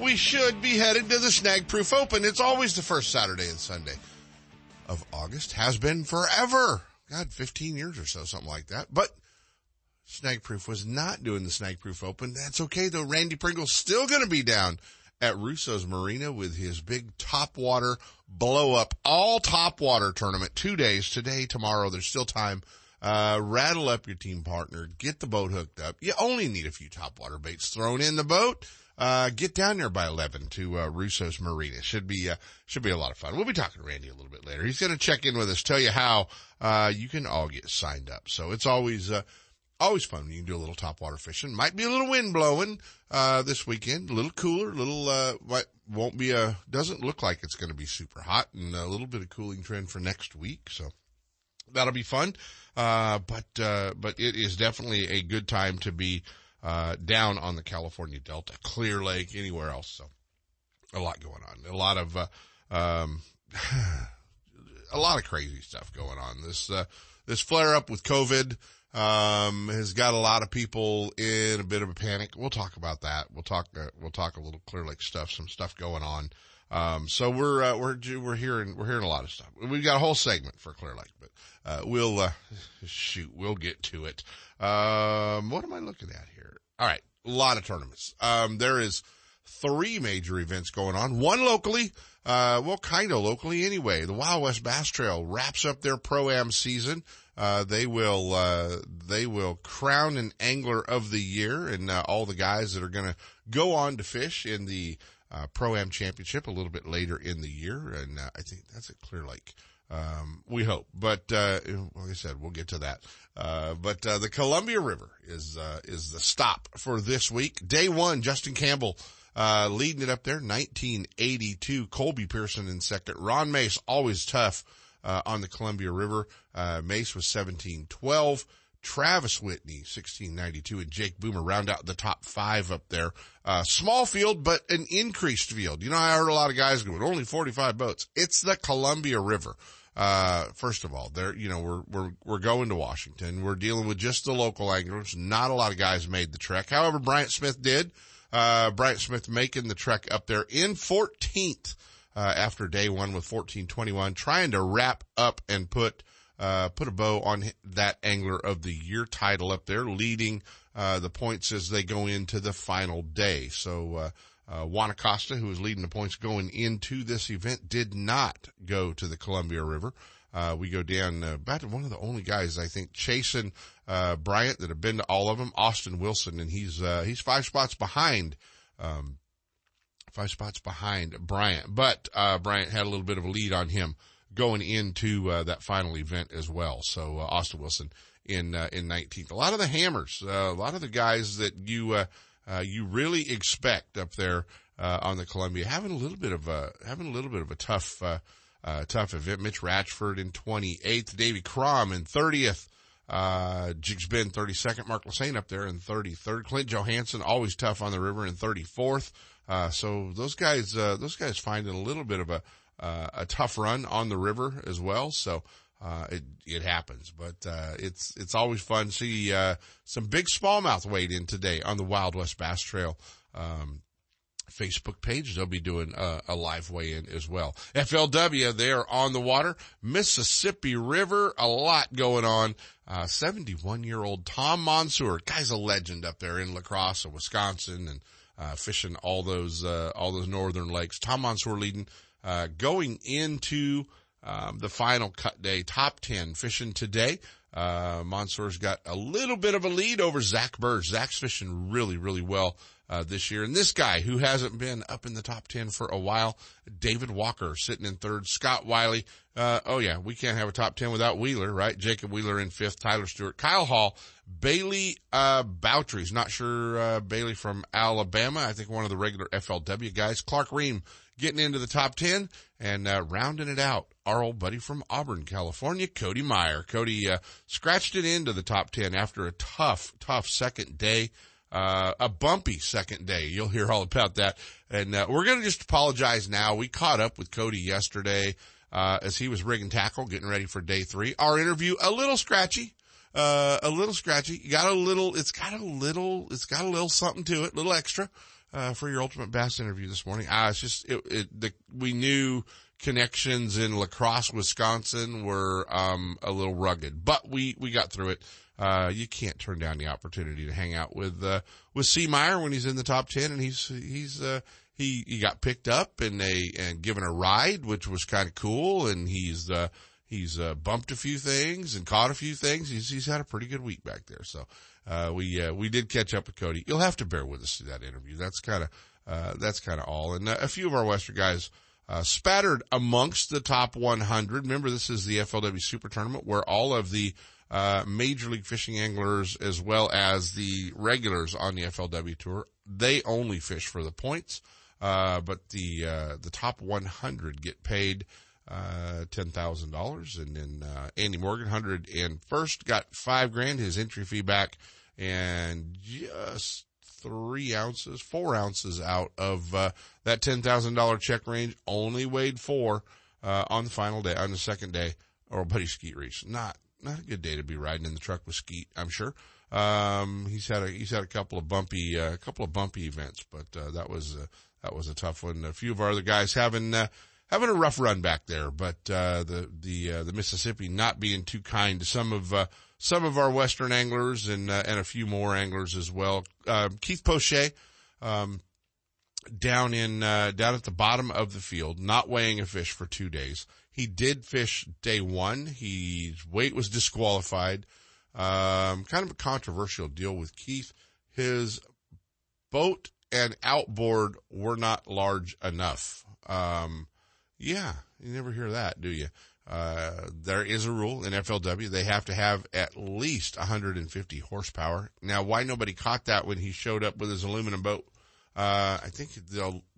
we should be headed to the Snag Proof Open. It's always the first Saturday and Sunday of August. Has been forever. God, 15 years or so, something like that. But Snag Proof was not doing the Snag Proof Open. That's okay though. Randy Pringle's still going to be down at Russo's Marina with his big top water blow up all top water tournament. Two days, today, tomorrow. There's still time. Uh, rattle up your team partner, get the boat hooked up. You only need a few top water baits thrown in the boat. Uh, get down there by 11 to, uh, Russo's Marina. Should be, uh, should be a lot of fun. We'll be talking to Randy a little bit later. He's going to check in with us, tell you how, uh, you can all get signed up. So it's always, uh, always fun you can do a little top water fishing. Might be a little wind blowing, uh, this weekend, a little cooler, a little, uh, won't be a, doesn't look like it's going to be super hot and a little bit of cooling trend for next week. So that'll be fun. Uh, but, uh, but it is definitely a good time to be, uh, down on the California Delta, Clear Lake, anywhere else. So a lot going on. A lot of, uh, um, a lot of crazy stuff going on. This, uh, this flare up with COVID, um, has got a lot of people in a bit of a panic. We'll talk about that. We'll talk, uh, we'll talk a little Clear Lake stuff, some stuff going on. Um, so we're, uh, we're, we're hearing, we're hearing a lot of stuff. We've got a whole segment for Clear Lake, but, uh, we'll, uh, shoot, we'll get to it. Um, what am I looking at here? All right. A lot of tournaments. Um, there is three major events going on. One locally, uh, well, kind of locally anyway. The Wild West Bass Trail wraps up their Pro-Am season. Uh, they will, uh, they will crown an angler of the year and, uh, all the guys that are going to go on to fish in the, uh, Pro-Am championship a little bit later in the year. And, uh, I think that's at Clear Lake. Um, we hope, but, uh, like I said, we'll get to that. Uh, but, uh, the Columbia River is, uh, is the stop for this week. Day one, Justin Campbell, uh, leading it up there, 1982. Colby Pearson in second. Ron Mace, always tough, uh, on the Columbia River. Mace was 1712. Travis Whitney, 1692, and Jake Boomer round out the top five up there. Uh, small field, but an increased field. You know, I heard a lot of guys going, only 45 boats. It's the Columbia River. Uh, first of all, there, you know, we're, we're, we're going to Washington. We're dealing with just the local anglers. Not a lot of guys made the trek. However, Bryant Smith did. Uh, Bryant Smith making the trek up there in 14th, uh, after day one with 1421, trying to wrap up and put, uh, put a bow on that angler of the year title up there, leading, uh, the points as they go into the final day. So, uh, uh, Juan Acosta, who was leading the points going into this event, did not go to the Columbia River. Uh, we go down back one of the only guys I think chasing uh, Bryant that have been to all of them, Austin Wilson, and he's uh, he's five spots behind, um, five spots behind Bryant. But uh, Bryant had a little bit of a lead on him going into uh, that final event as well. So Austin Wilson in in 19th. A lot of the hammers, a lot of the guys that you uh, you really expect up there uh, on the Columbia having a little bit of a having a little bit of a tough uh, uh tough event. Mitch Ratchford in 28th, Davy Crom in 30th, uh, Jigs Ben 32nd, Mark Lassane up there in 33rd, Clint Johansson always tough on the river in 34th. Uh, so those guys uh, those guys finding a little bit of a a tough run on the river as well. So uh, it, it happens, but, uh, it's, it's always fun to see, uh, some big smallmouth weighed in today on the Wild West Bass Trail, um, Facebook page. They'll be doing a, live weigh in as well. FLW, they're on the water. Mississippi River, a lot going on. Uh, 71 year old Tom Monsoor, guy's a legend up there in La Crosse, Wisconsin and, uh, fishing all those, uh, all those northern lakes. Tom Monsoor leading, uh, going into, um, the final cut day top 10 fishing today. Uh, Monsoor's got a little bit of a lead over Zack Birge. Zach's fishing really, really well. Uh, this year. And this guy who hasn't been up in the top 10 for a while, David Walker sitting in third, Scott Wiley. Uh, oh yeah, we can't have a top 10 without Wheeler, right? Jacob Wheeler in fifth, Tyler Stewart, Kyle Hall, Bailey, uh, not sure, uh, Bailey from Alabama. I think one of the regular FLW guys. Clark Reehm getting into the top 10 and, uh, rounding it out. Our old buddy from Auburn, California, Cody Meyer. Cody, uh, scratched it into the top 10 after a tough, tough second day. Uh, a bumpy second day. You'll hear all about that. And, uh, we're going to just apologize now. We caught up with Cody yesterday, uh, as he was rigging tackle, getting ready for day three. Our interview, a little scratchy, uh, a little scratchy. You got a little, it's got a little, it's got a little something to it, a little extra, uh, for your ultimate bass interview this morning. Ah, it's just, it, it, the, we knew connections in La Crosse, Wisconsin were, um, a little rugged, but we, we got through it uh, you can't turn down the opportunity to hang out with, uh, with C. Meyer when he's in the top 10 and he's, he's, uh, he, he got picked up and they, and given a ride, which was kind of cool. And he's, uh, he's, uh, bumped a few things and caught a few things. He's, he's had a pretty good week back there. So, uh, we, uh, we did catch up with Cody. You'll have to bear with us through that interview. That's kind of, uh, that's kind of all. And uh, a few of our Western guys, uh, spattered amongst the top 100. Remember, this is the FLW Super Tournament where all of the uh, Major League Fishing anglers as well as the regulars on the FLW Tour. They only fish for the points, uh, but the uh, the top 100 get paid uh, ten thousand dollars, and then uh, Andy Morgan, hundred and first, got five grand, his entry fee back, and just three ounces, four ounces out of uh, that ten thousand dollar check range. Only weighed four uh, on the final day, on the second day, or Buddy Skeet Reese. Not not a good day to be riding in the truck with Skeet, I'm sure. Um, he's had a, he's had a couple of bumpy, uh, a couple of bumpy events, but, uh, that was, uh, that was a tough one. A few of our other guys having, uh, having a rough run back there, but, uh, the, the, uh, the Mississippi not being too kind to some of, uh, some of our Western anglers and, uh, and a few more anglers as well. Uh, Keith Poche, um, down in, uh, down at the bottom of the field, not weighing a fish for two days. He did fish day one. His weight was disqualified. Um, kind of a controversial deal with Keith. His boat and outboard were not large enough. Um, yeah, you never hear that, do you? Uh, there is a rule in FLW. They have to have at least 150 horsepower. Now, why nobody caught that when he showed up with his aluminum boat? Uh, I think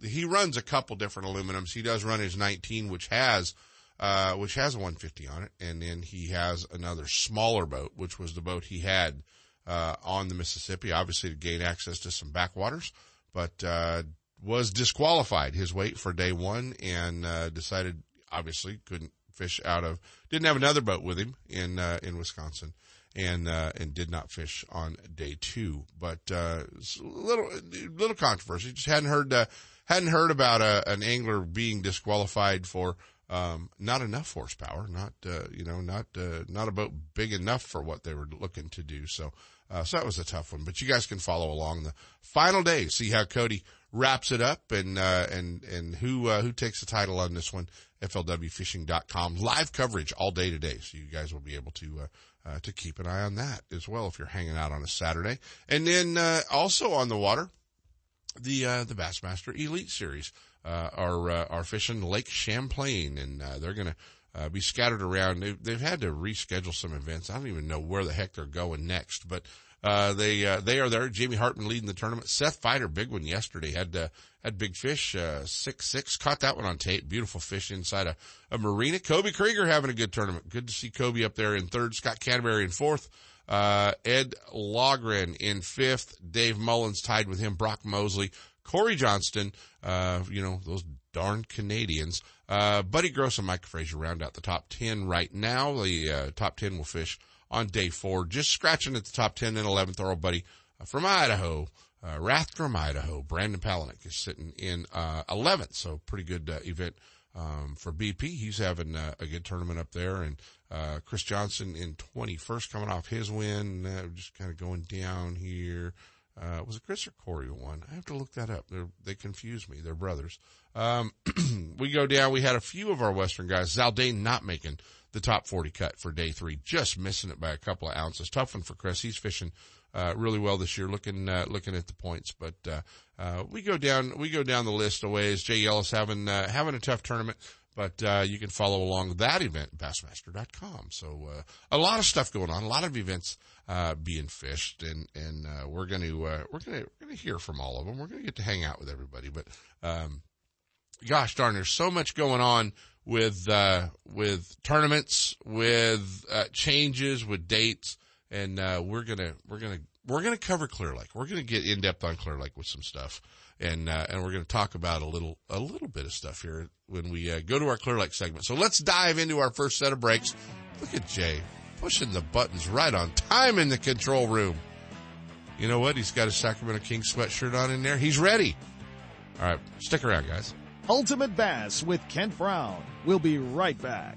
he runs a couple different aluminums. He does run his 19, which has uh, which has a 150 on it. And then he has another smaller boat, which was the boat he had, uh, on the Mississippi, obviously to gain access to some backwaters, but, uh, was disqualified his weight for day one and, uh, decided obviously couldn't fish out of, didn't have another boat with him in, uh, in Wisconsin and uh, and did not fish on day two. But uh, little little controversy. Just hadn't heard uh, hadn't heard about a, an angler being disqualified for um, not enough horsepower, not, uh, you know, not, uh, not a boat big enough for what they were looking to do. So, uh, so that was a tough one, but you guys can follow along the final day, see how Cody wraps it up and, uh, and, and who, uh, who takes the title on this one, FLWfishing.com live coverage all day today. So you guys will be able to, uh, to keep an eye on that as well if you're hanging out on a Saturday. And then, also on the water, the, the Bassmaster Elite Series uh, are uh, are fishing Lake Champlain, and uh, they're going to uh, be scattered around. They've, they've had to reschedule some events. I don't even know where the heck they're going next, but uh, they uh, they are there. Jamie Hartman leading the tournament. Seth Feider, big one yesterday. Had had big fish, six six. Caught that one on tape. Beautiful fish inside a, a marina. Koby Kreiger having a good tournament. Good to see Koby up there in third. Scott Canterbury in fourth. Uh, Ed Loughran in fifth. Dave Mullins tied with him. Brock Mosley Cory Johnston, uh, you know, those darn Canadians. Uh, Buddy Gross and Mike Frazier round out the top 10 right now. The, uh, top 10 will fish on day four, just scratching at the top 10 and 11th. Our old buddy uh, from Idaho, uh, Rathdrum, Idaho, Brandon Palaniuk is sitting in, uh, 11th. So pretty good, uh, event, um, for BP. He's having uh, a good tournament up there and, uh, Chris Johnston in 21st coming off his win, uh, just kind of going down here. Uh, was it Chris or Corey who won? I have to look that up. They're, they confuse me. They're brothers. Um, we go down. We had a few of our Western guys. Zaldain not making the top 40 cut for day three, just missing it by a couple of ounces. Tough one for Chris. He's fishing, uh, really well this year, looking, uh, looking at the points. But, uh, uh, we go down, we go down the list of ways. Jay Ellis having, uh, having a tough tournament. But, uh, you can follow along that event, bassmaster.com. So, uh, a lot of stuff going on, a lot of events, uh, being fished and, and, uh, we're going to, uh, we're going to, we're going to hear from all of them. We're going to get to hang out with everybody, but, um, gosh darn, there's so much going on with, uh, with tournaments, with, uh, changes, with dates. And, uh, we're to, we're to, we're to cover Clear Lake. We're to get in depth on Clear Lake with some stuff. And, uh, and we're going to talk about a little, a little bit of stuff here when we, uh, go to our Clear Lake segment. So let's dive into our first set of breaks. Look at Jay pushing the buttons right on time in the control room. You know what? He's got his Sacramento Kings sweatshirt on in there. He's ready. All right. Stick around, guys. Ultimate Bass with Kent Brown. We'll be right back.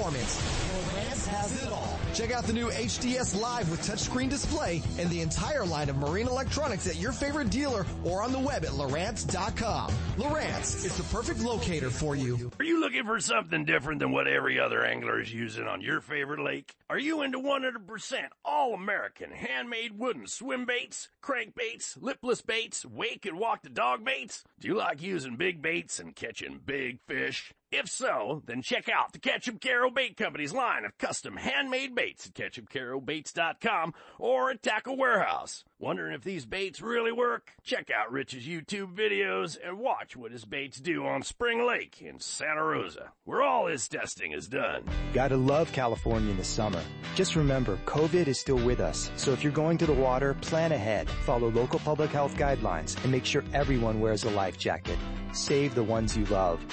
Lowrance has it all. Check out the new HDS Live with touchscreen display and the entire line of marine electronics at your favorite dealer or on the web at Lowrance.com. Lowrance is the perfect locator for you. Are you looking for something different than what every other angler is using on your favorite lake? Are you into 100% all American handmade wooden swim baits, crankbaits, lipless baits, wake and walk the dog baits? Do you like using big baits and catching big fish? If so, then check out the Ketchup Carol Bait Company's line of custom handmade baits at ketchupcarobaits.com or at Tackle Warehouse. Wondering if these baits really work? Check out Rich's YouTube videos and watch what his baits do on Spring Lake in Santa Rosa, where all his testing is done. Gotta love California in the summer. Just remember, COVID is still with us, so if you're going to the water, plan ahead, follow local public health guidelines, and make sure everyone wears a life jacket. Save the ones you love.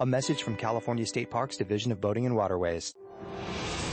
A message from California State Parks Division of Boating and Waterways.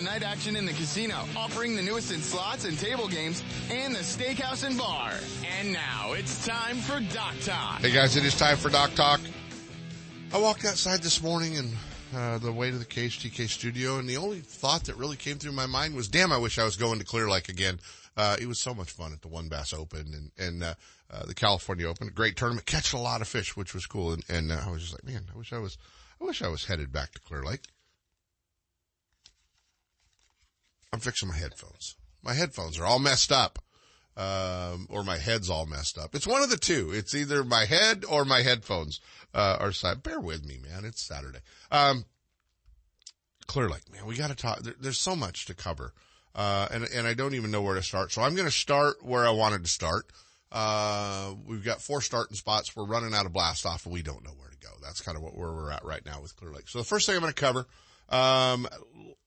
night action in the casino, offering the newest in slots and table games, and the steakhouse and bar. And now it's time for Dock Talk. Hey guys, it is time for Dock Talk. I walked outside this morning and uh, the way to the KHTK studio, and the only thought that really came through my mind was, "Damn, I wish I was going to Clear Lake again." Uh, it was so much fun at the One Bass Open and and uh, uh, the California Open, a great tournament, catching a lot of fish, which was cool. And, and uh, I was just like, man, I wish I was, I wish I was headed back to Clear Lake. I'm fixing my headphones. My headphones are all messed up. Um, or my head's all messed up. It's one of the two. It's either my head or my headphones, uh, are side. Bear with me, man. It's Saturday. Um, Clear Lake, man, we gotta talk. There, there's so much to cover. Uh, and, and I don't even know where to start. So I'm going to start where I wanted to start. Uh, we've got four starting spots. We're running out of blast off and we don't know where to go. That's kind of what where we're at right now with Clear Lake. So the first thing I'm going to cover, um,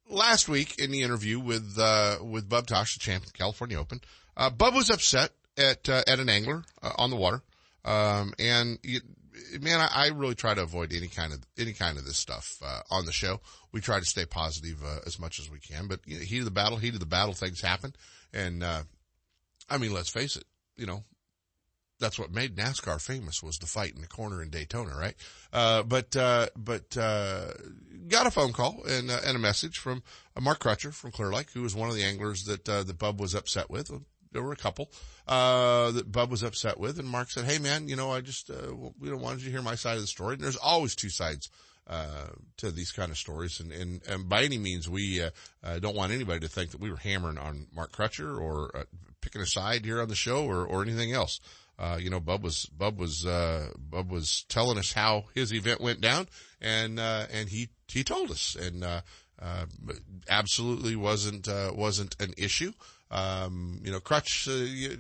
last week in the interview with, uh, with Bub Tosh, the champ California Open, uh, Bub was upset at, uh, at an angler uh, on the water. Um, and man, I, I, really try to avoid any kind of, any kind of this stuff, uh, on the show. We try to stay positive, uh, as much as we can, but you know, heat of the battle, heat of the battle, things happen. And, uh, I mean, let's face it, you know, that's what made NASCAR famous was the fight in the corner in Daytona, right? Uh, but, uh, but, uh, got a phone call and, uh, and a message from Mark Crutcher from Clear Lake, who was one of the anglers that, uh, that Bub was upset with. There were a couple, uh, that Bub was upset with. And Mark said, Hey man, you know, I just, uh, you know, wanted you to hear my side of the story. And there's always two sides uh, to these kind of stories. And, and, and by any means, we, uh, uh, don't want anybody to think that we were hammering on Mark Crutcher or uh, picking a side here on the show or, or anything else. Uh, you know, Bub was, Bub was, uh, Bub was telling us how his event went down and, uh, and he, he told us and, uh, uh, absolutely wasn't, uh, wasn't an issue. Um, you know, Crutch,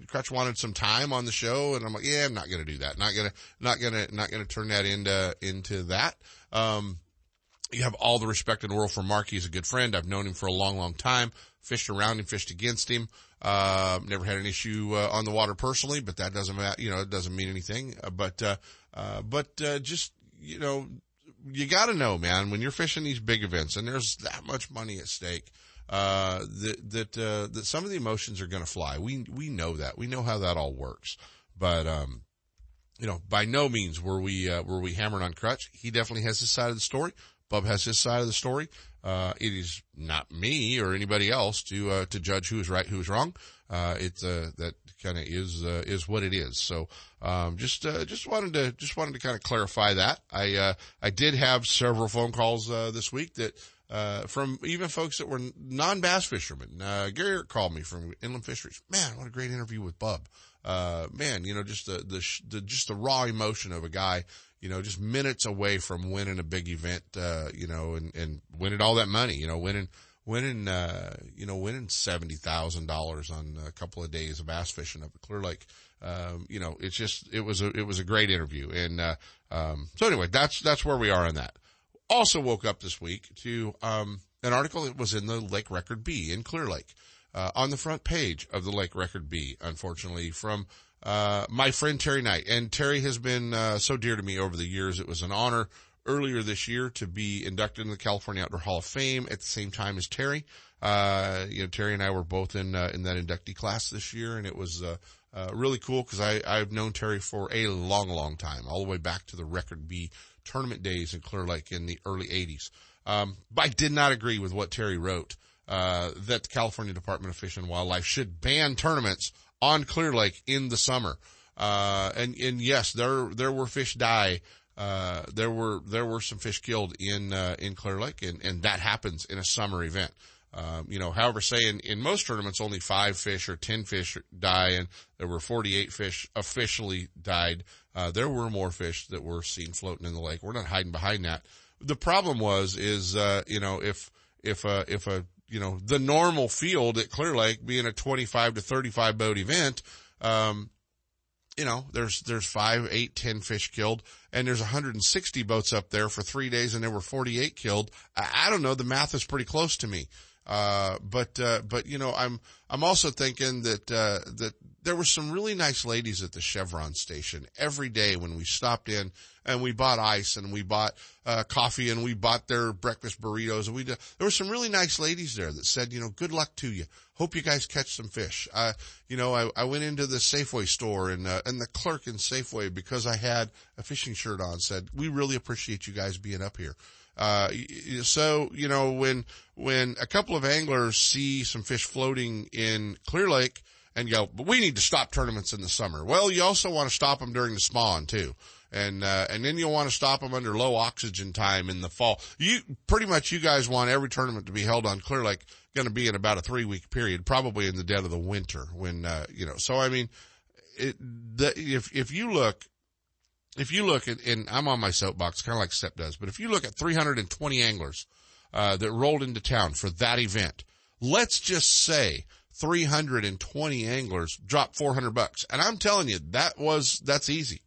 Crutch wanted some time on the show and I'm like, yeah, I'm not to do that. Not to, not to, not to turn that into, into that. Um, you have all the respect in the world for Mark. He's a good friend. I've known him for a long, long time. Fished around him, fished against him. Uh, never had an issue uh, on the water personally, but that doesn't matter. You know, it doesn't mean anything. Uh, but, uh, uh, but uh, just you know, you got to know, man, when you're fishing these big events and there's that much money at stake, that that that some of the emotions are going to fly. We we know that. We know how that all works. But um, you know, by no means were we were we hammered on Crutch. He definitely has his side of the story. Bub has his side of the story. Uh, it is not me or anybody else to uh, to judge who is right, who is wrong. Uh, it's uh, that kind of is uh, is what it is. So um, just uh, just wanted to just wanted to kind of clarify that. I I did have several phone calls this week that. from even folks that were non-bass fishermen. Gary called me from Inland Fisheries. Man, what a great interview with Bub. man, you know, just the, the, the, just the raw emotion of a guy you know, just minutes away from winning a big event, uh, you know, and, and winning all that money, you know, winning, winning, uh, you know, winning $70,000 on a couple of days of bass fishing up at Clear Lake. Um, you know, it's just, it was a, it was a great interview. And, uh, um, so anyway, that's, that's where we are on that. Also woke up this week to, um, an article that was in the Lake Record-Bee in Clear Lake, uh, on the front page of the Lake Record-Bee, unfortunately, from uh, my friend Terry Knight. And Terry has been uh, so dear to me over the years. It was an honor earlier this year to be inducted in the California Outdoor Hall of Fame at the same time as Terry. Uh, you know, Terry and I were both in uh, in that inductee class this year, and it was uh, uh, really cool because I I've known Terry for a long, long time, all the way back to the Record-Bee tournament days in Clear Lake in the early '80s. Um, but I did not agree with what Terry wrote. Uh, that the California Department of Fish and Wildlife should ban tournaments on Clear Lake in the summer. Uh, and, and yes, there, there were fish die. Uh, there were, there were some fish killed in, uh, in Clear Lake and, and that happens in a summer event. Um, you know, however, say in, in most tournaments, only five fish or 10 fish die and there were 48 fish officially died. Uh, there were more fish that were seen floating in the lake. We're not hiding behind that. The problem was, is, uh, you know, if, if a, if a you know, the normal field at Clear Lake being a 25 to 35 boat event, um, you know, there's, there's five, eight, ten fish killed and there's 160 boats up there for three days and there were 48 killed. I, I don't know. The math is pretty close to me. Uh, but, uh, but you know, I'm, I'm also thinking that, uh, that there were some really nice ladies at the Chevron station every day when we stopped in and we bought ice and we bought, uh, coffee and we bought their breakfast burritos and we, did, there were some really nice ladies there that said, you know, good luck to you. Hope you guys catch some fish. Uh, you know, I, I went into the Safeway store and, uh, and the clerk in Safeway because I had a fishing shirt on said, we really appreciate you guys being up here. Uh, so, you know, when, when a couple of anglers see some fish floating in Clear Lake and go, but we need to stop tournaments in the summer. Well, you also want to stop them during the spawn too. And, uh, and then you'll want to stop them under low oxygen time in the fall. You, pretty much you guys want every tournament to be held on Clear Lake going to be in about a three week period, probably in the dead of the winter when, uh, you know, so I mean, it, the, if, if you look, if you look at, and I'm on my soapbox, kind of like Step does, but if you look at 320 anglers, uh, that rolled into town for that event, let's just say 320 anglers dropped 400 bucks. And I'm telling you, that was, that's easy.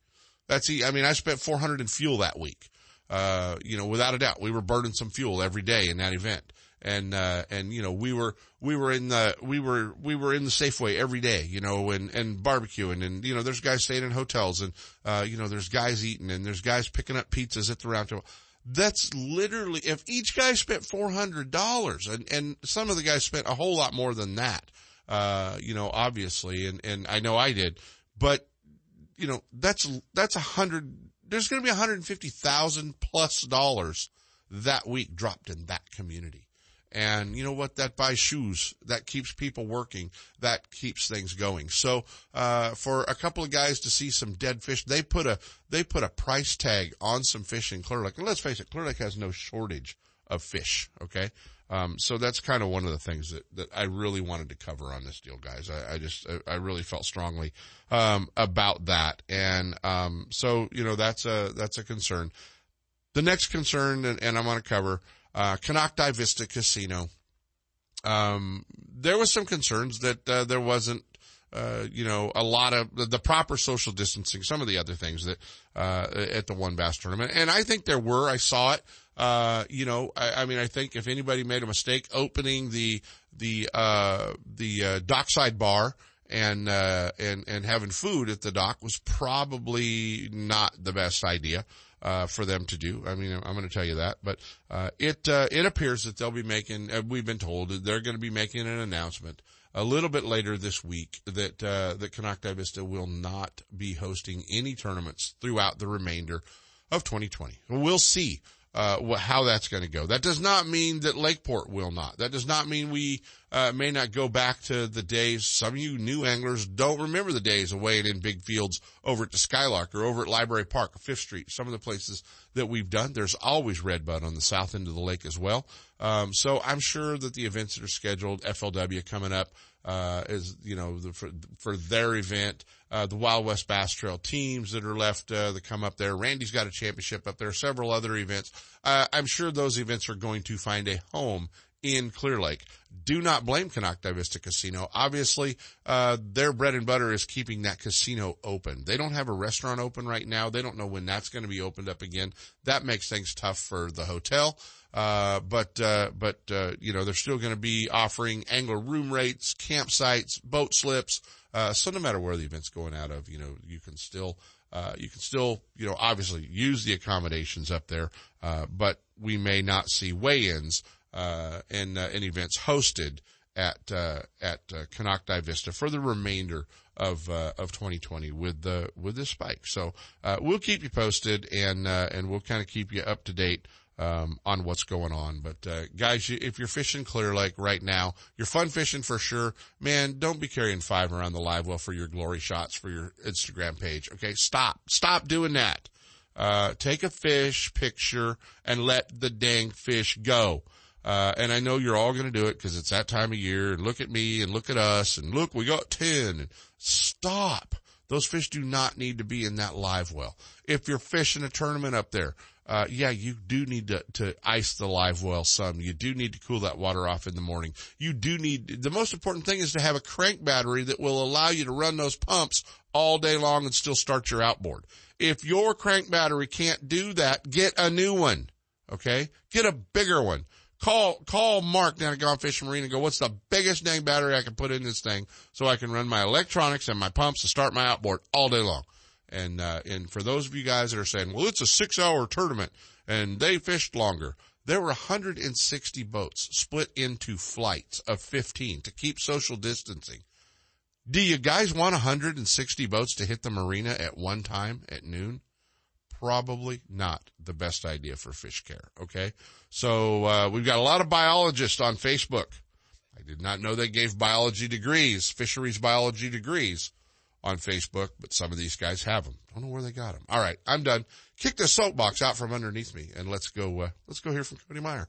That's easy. I mean, I spent 400 in fuel that week. Uh, you know, without a doubt, we were burning some fuel every day in that event. And, uh, and, you know, we were, we were in the, we were, we were in the Safeway every day, you know, and, and barbecuing and, you know, there's guys staying in hotels and, uh, you know, there's guys eating and there's guys picking up pizzas at the round table. That's literally, if each guy spent $400 and, and some of the guys spent a whole lot more than that, uh, you know, obviously, and, and I know I did, but, you know, that's, that's a hundred, there's going to be 150,000 plus dollars that week dropped in that community. And you know what? That buys shoes. That keeps people working. That keeps things going. So, uh, for a couple of guys to see some dead fish, they put a, they put a price tag on some fish in Clear Lake. And let's face it, Clear Lake has no shortage of fish. Okay. Um, so that's kind of one of the things that, that I really wanted to cover on this deal, guys. I, I just, I, I really felt strongly, um, about that. And, um, so, you know, that's a, that's a concern. The next concern, and, and I'm going to cover, uh, Konocti Vista Casino. Um, there was some concerns that, uh, there wasn't, uh, you know, a lot of the, the, proper social distancing, some of the other things that, uh, at the one Bass tournament. And I think there were, I saw it. Uh, you know, I, I, mean, I think if anybody made a mistake opening the, the, uh, the, uh, dockside bar and, uh, and, and having food at the dock was probably not the best idea. Uh, for them to do. I mean, I'm going to tell you that, but, uh, it, it appears that they'll be making, we've been told that they're going to be making an announcement a little bit later this week that, that Konocti Vista will not be hosting any tournaments throughout the remainder of 2020. We'll see uh, how that's going to go. That does not mean that Lakeport will not. That does not mean we uh, may not go back to the days. Some of you new anglers don't remember the days of weighing in big fields over at the Skylark or over at Library Park, Fifth Street. Some of the places that we've done. There's always redbud on the south end of the lake as well. Um, so I'm sure that the events that are scheduled, FLW coming up, uh, is, you know, the, for, for their event, uh, the Wild West Bass Trail teams that are left, uh, that come up there. Randy's got a championship up there, several other events. Uh, I'm sure those events are going to find a home in Clear Lake. Do not blame Konocti Vista Casino. Obviously, uh, their bread and butter is keeping that casino open. They don't have a restaurant open right now. They don't know when that's going to be opened up again. That makes things tough for the hotel. Uh, but, uh, but, uh, you know, they're still going to be offering angler room rates, campsites, boat slips. Uh, so no matter where the event's going out of, you know, you can still, uh, you can still, you know, obviously use the accommodations up there, uh, but we may not see weigh-ins, and, and events hosted at, at, uh, Vista for the remainder of, of 2020 with the, with this spike. So, we'll keep you posted and, and we'll kind of keep you up to date um, on what's going on. But uh, guys, if you're fishing Clear Lake right now, you're fun fishing for sure. Man, don't be carrying five around the live well for your glory shots for your Instagram page. Okay, stop, stop doing that. Uh, take a fish picture and let the dang fish go. Uh, and I know you're all going to do it because it's that time of year and look at me and look at us and look, we got 10 and stop. Those fish do not need to be in that live well. If you're fishing a tournament up there, uh, yeah, you do need to, to ice the live well some. You do need to cool that water off in the morning. You do need, the most important thing is to have a crank battery that will allow you to run those pumps all day long and still start your outboard. If your crank battery can't do that, get a new one. Okay? Get a bigger one. Call, call Mark down at Gone Fishing Marine and go, what's the biggest dang battery I can put in this thing so I can run my electronics and my pumps to start my outboard all day long? And, uh, and for those of you guys that are saying, well, it's a six hour tournament and they fished longer. There were 160 boats split into flights of 15 to keep social distancing. Do you guys want 160 boats to hit the marina at one time at noon? Probably not the best idea for fish care. Okay. So, uh, we've got a lot of biologists on Facebook. I did not know they gave biology degrees, fisheries biology degrees on Facebook, but some of these guys have them. Don't know where they got them. All right, I'm done. Kick the soapbox out from underneath me and let's go, uh, let's go hear from Cody Meyer.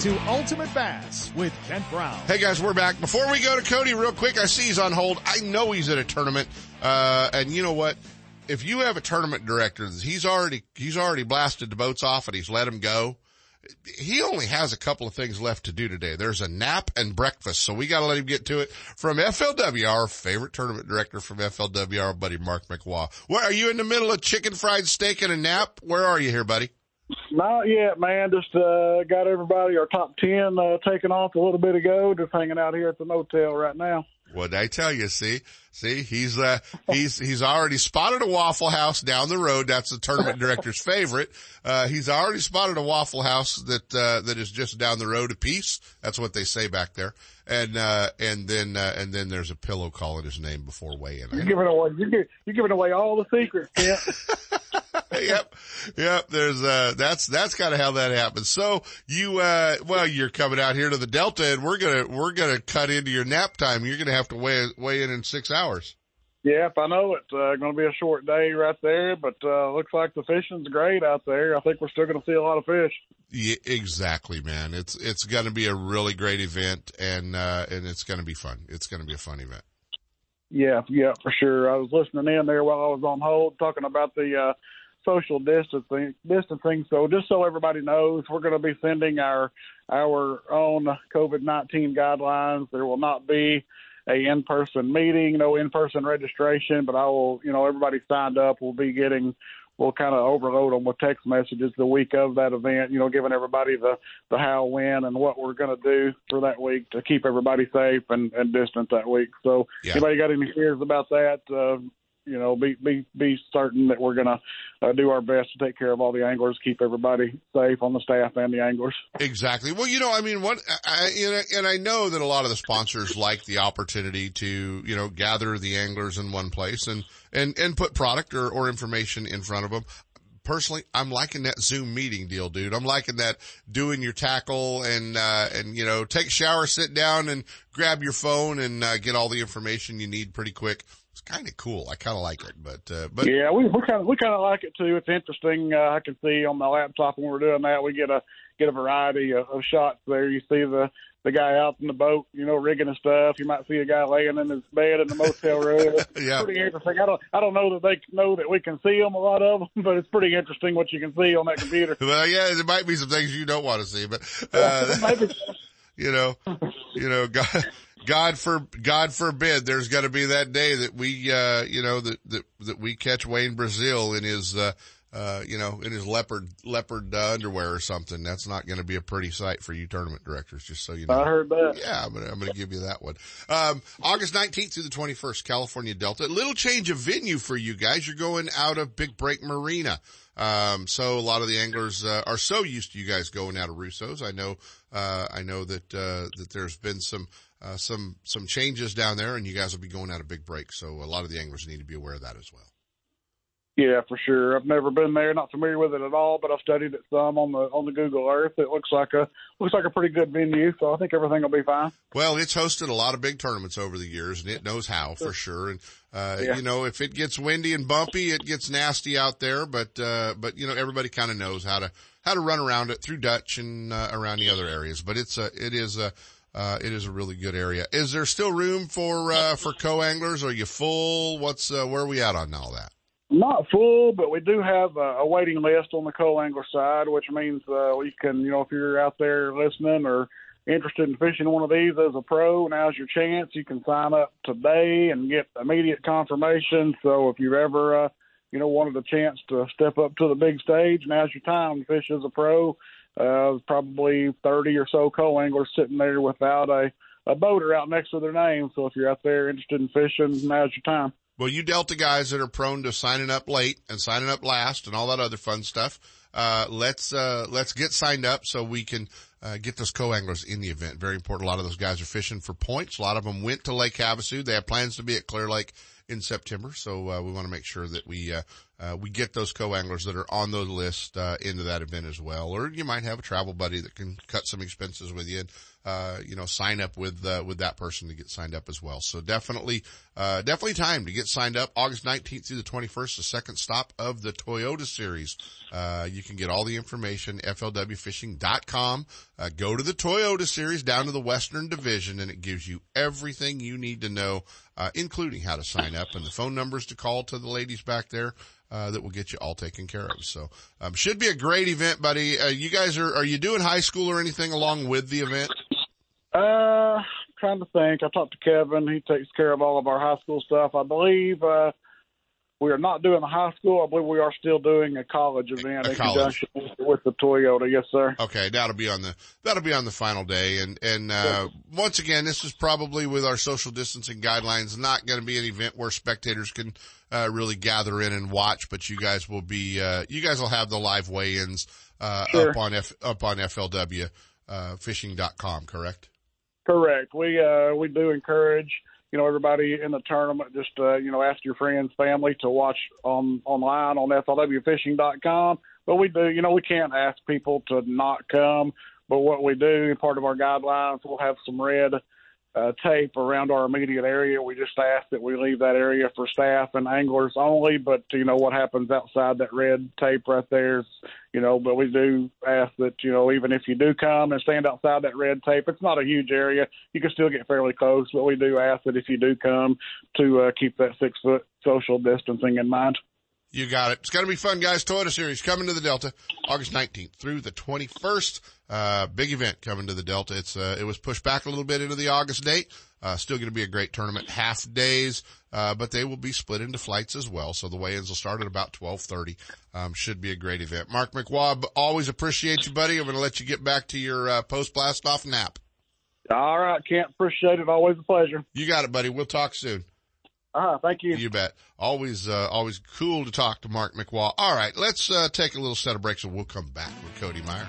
to Ultimate Bass with Kent Brown. Hey guys, we're back. Before we go to Cody real quick, I see he's on hold. I know he's at a tournament. Uh, and you know what? If you have a tournament director, he's already, he's already blasted the boats off and he's let him go. He only has a couple of things left to do today. There's a nap and breakfast. So we got to let him get to it from FLW, our favorite tournament director from FLW, our buddy Mark McWha. Where are you in the middle of chicken fried steak and a nap? Where are you here, buddy? Not yet, man. Just uh, got everybody, our top 10, uh, taken off a little bit ago. Just hanging out here at the motel right now. What'd I tell you? See, see, he's, uh, he's, he's already spotted a Waffle House down the road. That's the tournament director's favorite. Uh, he's already spotted a Waffle House that, uh, that is just down the road a piece. That's what they say back there. And, uh, and then, uh, and then there's a pillow calling his name before weighing You're giving away, you're, gi- you're giving away all the secrets, Kent. yep. Yep. There's, uh, that's, that's kind of how that happens. So you, uh, well, you're coming out here to the Delta and we're going to, we're going to cut into your nap time. You're going to have to weigh, weigh in in six hours. Yep, I know it's uh, going to be a short day right there, but uh, looks like the fishing's great out there. I think we're still going to see a lot of fish. Yeah, exactly, man. It's, it's going to be a really great event and, uh, and it's going to be fun. It's going to be a fun event. Yeah, yeah, for sure. I was listening in there while I was on hold talking about the uh, social distancing. Distancing. So just so everybody knows, we're going to be sending our our own COVID nineteen guidelines. There will not be a in person meeting, no in person registration, but I will, you know, everybody signed up We'll be getting. We'll kind of overload them with text messages the week of that event, you know, giving everybody the the how, when, and what we're going to do for that week to keep everybody safe and, and distant that week. So, Yeah. anybody got any fears about that? Uh, you know, be be be certain that we're going to uh, do our best to take care of all the anglers, keep everybody safe on the staff and the anglers. Exactly. Well, you know, I mean, what, I, and I- know that a lot of the sponsors like the opportunity to, you know, gather the anglers in one place and, and, and put product or, or information in front of them. Personally, I'm liking that Zoom meeting deal, dude. I'm liking that doing your tackle and, uh, and, you know, take a shower, sit down and grab your phone and, uh, get all the information you need pretty quick. It's kind of cool. I kind of like it, but, uh, but Yeah, we we kind of we kind of like it too. It's interesting. Uh, I can see on my laptop when we're doing that, we get a get a variety of, of shots there. You see the the guy out in the boat, you know, rigging and stuff. You might see a guy laying in his bed in the motel room. Yeah. pretty interesting. I don't I don't know that they know that we can see them a lot of them, but it's pretty interesting what you can see on that computer. well, yeah, there might be some things you don't want to see, but, uh, you know, you know, God, God for, God forbid there's going to be that day that we, uh, you know, that, that, that we catch Wayne Brazil in his, uh, uh, you know, in his leopard, leopard uh, underwear or something. That's not going to be a pretty sight for you tournament directors, just so you know. I heard that. Yeah, I'm gonna, I'm gonna give you that one. Um, August 19th through the 21st, California Delta. Little change of venue for you guys. You're going out of Big Break Marina. Um, so a lot of the anglers, uh, are so used to you guys going out of Russo's. I know, uh, I know that, uh, that there's been some, uh, some, some changes down there and you guys will be going out a Big Break. So a lot of the anglers need to be aware of that as well. Yeah, for sure. I've never been there, not familiar with it at all, but I've studied it some on the on the Google Earth. It looks like a looks like a pretty good venue, so I think everything will be fine. Well, it's hosted a lot of big tournaments over the years and it knows how for sure. And, uh, Yeah. you know, if it gets windy and bumpy, it gets nasty out there, but, uh, but, you know, everybody kind of knows how to, how to run around it through Dutch and, uh, around the other areas. But it's a, it is a, uh, it is a really good area. Is there still room for, uh, for co-anglers? Are you full? What's, uh, where are we at on all that? Not full, but we do have a, a waiting list on the co-angler side, which means uh, we can, you know, if you're out there listening or interested in fishing one of these as a pro, now's your chance. You can sign up today and get immediate confirmation. So if you've ever, uh, you know, wanted a chance to step up to the big stage, now's your time to fish as a pro. Uh, probably 30 or so co-anglers sitting there without a a boater out next to their name. So if you're out there interested in fishing, now's your time. Well, you Delta guys that are prone to signing up late and signing up last and all that other fun stuff. Uh, let's, uh, let's get signed up so we can, uh, get those co-anglers in the event. Very important. A lot of those guys are fishing for points. A lot of them went to Lake Havasu. They have plans to be at Clear Lake in September. So, uh, we want to make sure that we, uh, uh, we get those co-anglers that are on the list, uh, into that event as well. Or you might have a travel buddy that can cut some expenses with you and, uh, you know, sign up with, with that person to get signed up as well. So definitely, uh, definitely time to get signed up. August 19th through the 21st, the second stop of the Toyota series. Uh, you can get all the information, flwfishing.com. Uh, go to the Toyota series down to the Western division and it gives you everything you need to know, uh, including how to sign up and the phone numbers to call to the ladies back there uh, that will get you all taken care of. So, um, should be a great event, buddy. Uh, you guys are, are you doing high school or anything along with the event? Uh, trying to think. I talked to Kevin. He takes care of all of our high school stuff. I believe, uh, we are not doing a high school. I believe we are still doing a college event A in college. conjunction with the Toyota. Yes, sir. Okay, that'll be on the that'll be on the final day, and and uh, once again, this is probably with our social distancing guidelines not going to be an event where spectators can uh, really gather in and watch, but you guys will be uh, you guys will have the live weigh-ins uh, Sure. up on F, up on FLW uh, fishing.com, correct? Correct. We uh we do encourage you know everybody in the tournament just uh you know ask your friends, family to watch on online on flwfishing.com. But we do you know we can't ask people to not come. But what we do, part of our guidelines, we'll have some red uh, tape around our immediate area. We just ask that we leave that area for staff and anglers only. But you know what happens outside that red tape right there you know. But we do ask that you know even if you do come and stand outside that red tape, it's not a huge area. You can still get fairly close. But we do ask that if you do come to uh, keep that six foot social distancing in mind. You got it. It's going to be fun, guys. Toyota Series coming to the Delta August 19th through the 21st. Uh, big event coming to the Delta. It's, uh, it was pushed back a little bit into the August date. Uh, still going to be a great tournament, half days, uh, but they will be split into flights as well. So the weigh-ins will start at about 1230. Um, should be a great event. Mark McWha, always appreciate you, buddy. I'm going to let you get back to your, uh, post blast off nap. All right, Kent. Appreciate it. Always a pleasure. You got it, buddy. We'll talk soon. Uh, thank you. You bet. Always, uh, always cool to talk to Mark McWha. All right, let's uh, take a little set of breaks and we'll come back with Cody Meyer.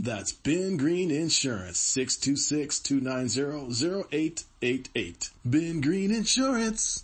That's Ben Green Insurance, 626-290-0888. Ben Green Insurance.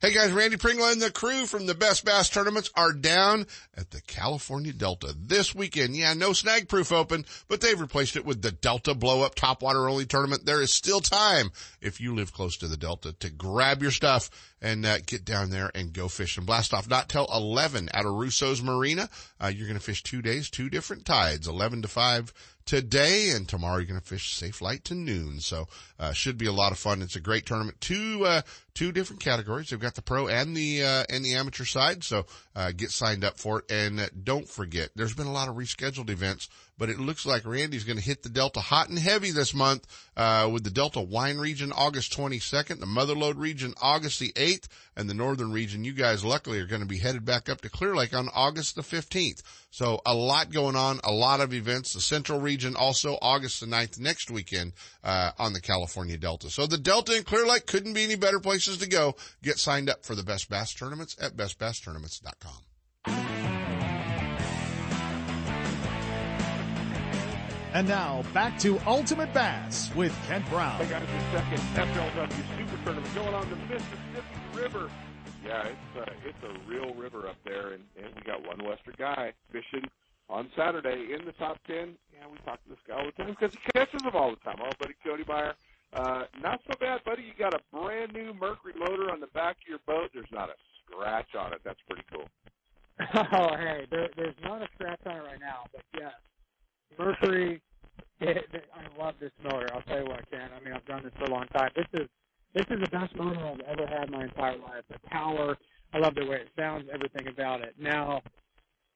Hey guys, Randy Pringle and the crew from the Best Bass Tournaments are down at the California Delta this weekend. Yeah, no snag proof open, but they've replaced it with the Delta Blow Up Topwater Only Tournament. There is still time if you live close to the Delta to grab your stuff and uh, get down there and go fishing. Blast off not till 11 at a Russo's Marina. Uh, you're going to fish two days, two different tides, 11 to 5 today and tomorrow you're going to fish safe light to noon. So, uh, should be a lot of fun. It's a great tournament. Two, uh, two different categories. They've got the pro and the, uh, and the amateur side. So, uh, get signed up for it. And uh, don't forget, there's been a lot of rescheduled events, but it looks like Randy's going to hit the Delta hot and heavy this month, uh, with the Delta wine region August 22nd, the Motherlode region August the 8th, and the northern region. You guys luckily are going to be headed back up to Clear Lake on August the 15th. So a lot going on, a lot of events. The central region also August the 9th next weekend, uh, on the California Delta. So the Delta and Clear Lake couldn't be any better places to go. Get signed up for the best bass tournaments at bestbasstournaments.com. And now back to Ultimate Bass with Kent Brown. They got the second FLW Super Tournament going on the Mississippi River. Yeah, it's a, it's a real river up there, and, and we got one Western guy fishing on Saturday in the top ten. Yeah, we talk to this guy all the time because he catches them all the time. Our buddy Cody Meyer. Uh, not so bad, buddy. You got a brand new Mercury motor on the back of your boat. There's not a scratch on it. That's pretty cool. oh, hey, there, there's not a scratch on it right now, but yes, Mercury. It, I love this motor. I'll tell you what, Ken. I mean, I've done this for a long time. This is this is the best motor I've ever had my entire life. The power, I love the way it sounds, everything about it. Now,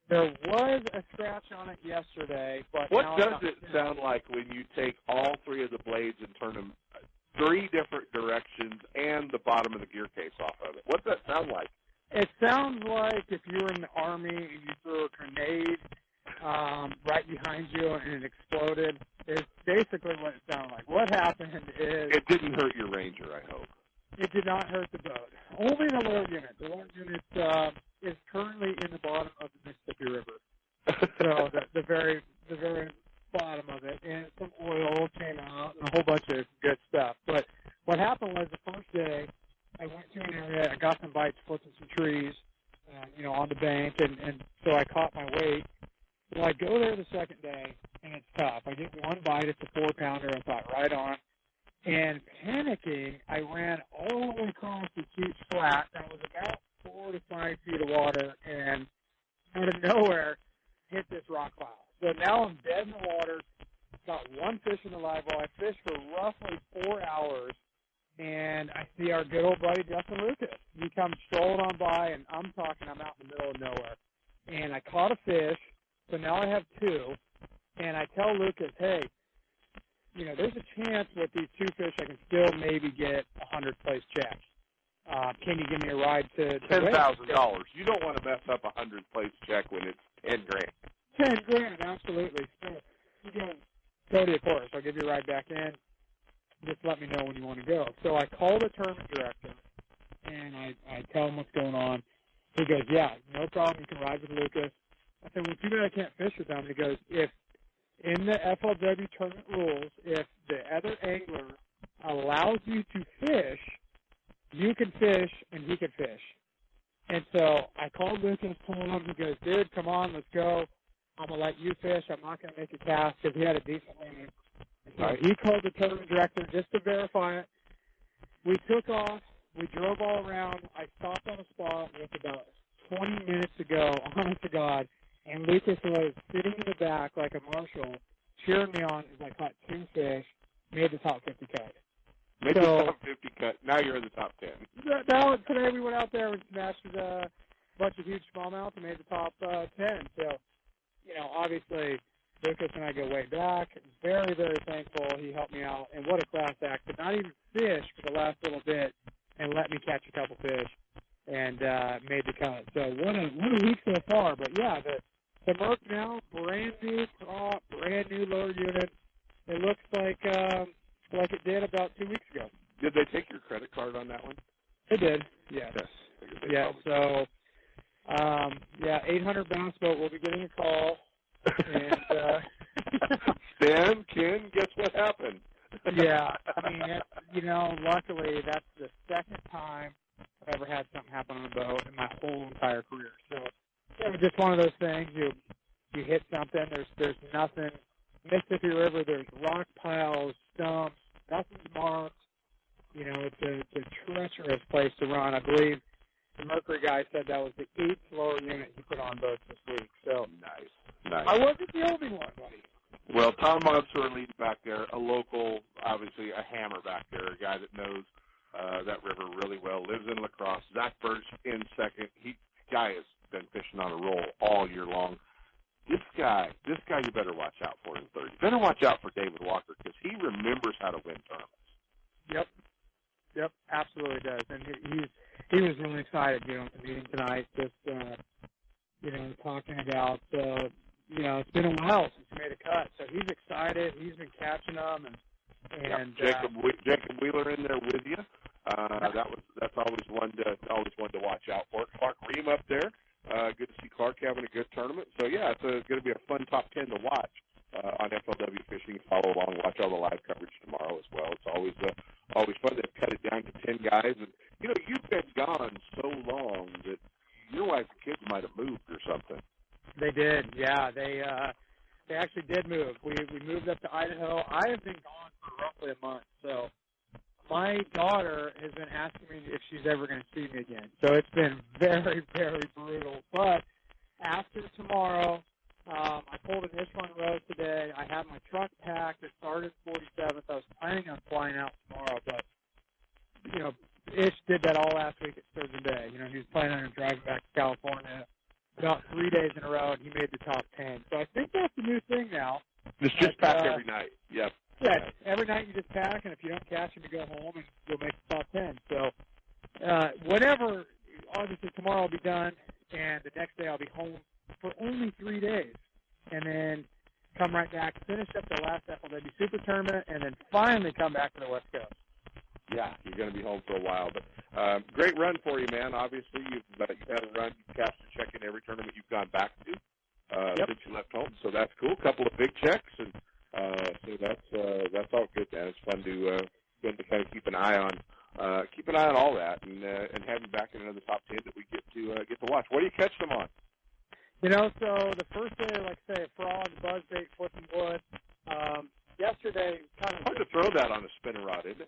there was a scratch on it yesterday, but what does it sound like when you take all three of the blades and turn them uh, three different directions and the bottom of the gear case off of it? What's that sound like? It sounds like if you were in the army and you threw a grenade um, right behind you and it exploded. Is basically what it sounded like. What happened is it didn't hurt your Ranger, I hope. It did not hurt the boat. Only the lower unit. The lower unit uh, is currently in the bottom of the Mississippi River. so the, the very the very bottom of it, and some oil came out and a whole bunch of good stuff. But what happened was the first day, I went to an area, I got some bites flipping some trees, uh, you know, on the bank, and and so I caught my weight well, I go there the second day, and it's tough. I get one bite. It's a four pounder. I thought right on. And panicking, I ran all the way across this huge flat that was about four to five feet of water, and out of nowhere, hit this rock pile. So now I'm dead in the water. Got one fish in the live well. I fished for roughly four hours, and I see our good old buddy Justin Lucas. He comes strolling on by, and I'm talking. I'm out in the middle of nowhere, and I caught a fish so now I have two, and I tell Lucas, hey, you know, there's a chance with these two fish I can still maybe get a hundred place check. Uh, can you give me a ride to, to ten thousand dollars? You don't want to mess up a hundred place check when it's ten grand. Ten grand, absolutely. So you go, Cody, of course, I'll give you a ride back in. Just let me know when you want to go. So I call the tournament director, and I I tell him what's going on. He goes, yeah, no problem. You can ride with Lucas. I said, well, too bad I can't fish with them. And He goes, if in the FLW tournament rules, if the other angler allows you to fish, you can fish and he can fish. And so I called Lucas, told him, he goes, dude, come on, let's go. I'm going to let you fish. I'm not going to make a cast because he had a decent limit. So he called the tournament director just to verify it. We took off. We drove all around. I stopped on a spot with about 20 minutes to go, honest to God, and Lucas was sitting in the back like a marshal, cheering me on as I caught two fish, made the top 50 cut. Made so, the top 50 cut. Now you're in the top 10. Now today we went out there and smashed a bunch of huge smallmouth and made the top uh, 10. So, you know, obviously Lucas and I go way back. Very, very thankful he helped me out. And what a class act. Could not even fish for the last little bit and let me catch a couple fish and uh, made the cut. So what a what a week so far. But yeah, the the Merc now, brand new prop, brand new lower unit. It looks like um, like it did about two weeks ago. Did they take your credit card on that one? They did. Yes. Yes. Yeah. So, um, yeah, 800 bounce boat. We'll be getting a call. and uh, Stan, Ken, guess what happened? yeah, I mean, it, you know, luckily that's the second time I've ever had something happen on a boat in my whole entire career. So just one of those things. You you hit something. There's there's nothing. Mississippi River. There's rock piles, stumps. Nothing's marked. You know, it's a, it's a treacherous place to run. I've believe the Mercury guy said that was the eighth lower unit he put on boats this week. So nice, nice. I wasn't the only one, buddy. Well, Tom Monsoor leads back there, a local, obviously a hammer back there, a guy that knows uh, that river really well, lives in La Crosse. Zack Birge in second. He guy has been fishing on a roll all year long. This guy, this guy, you better watch out for in third. You better watch out for David Walker because he remembers how to win tournaments. Yep, yep, absolutely does. And he, he's he was really excited, you know, at the meeting tonight. Just uh, you know, talking about uh, you know, it's been a while since he made a cut, so he's excited. He's been catching them, and and yep. Jacob uh, Jacob Wheeler in there with you. Uh, that was that's always one to always one to watch out for. Clark Reehm up there. Uh, good to see Clark having a good tournament. So yeah, it's, it's going to be a fun top ten to watch uh, on FLW Fishing. Follow along, watch all the live coverage tomorrow as well. It's always uh, always fun to cut it down to ten guys. And you know, you've been gone so long that your wife and kids might have moved or something. They did, yeah. They uh, they actually did move. We we moved up to Idaho. I have been gone for roughly a month, so my daughter has been asking me if she's ever going to see me again. So it's been very, very brutal. But after tomorrow, um, I pulled an Ish Monroe today. I have my truck packed. It started 47th. I was planning on flying out tomorrow, but you know, Ish did that all last week at Sturgeon Bay. You know, he was planning on driving back to California. About three days in a row, and he made the top ten. So I think that's the new thing now. Just just packed uh, every night. Yep. Yeah, every night you just pack, and if you don't catch them, you go home and you'll make the top ten. So, uh, whatever, obviously tomorrow will be done, and the next day I'll be home for only three days, and then come right back, finish up the last FLW Super Tournament, and then finally come back to the West Coast. Yeah, you're going to be home for a while, but uh, great run for you, man. Obviously, you've, uh, you've had a run. You've cashed a check in every tournament you've gone back to uh, yep. since you left home, so that's cool. A couple of big checks and uh, so that's uh, that's all good. Man. It's fun to uh, fun to kind of keep an eye on uh, keep an eye on all that, and uh, and have you back in another top ten that we get to uh, get to watch. What do you catch them on? You know, so the first day, like I say, frog, a buzzbait, flipping wood. Um, yesterday, kind of hard to throw that on a spinning rod, isn't? It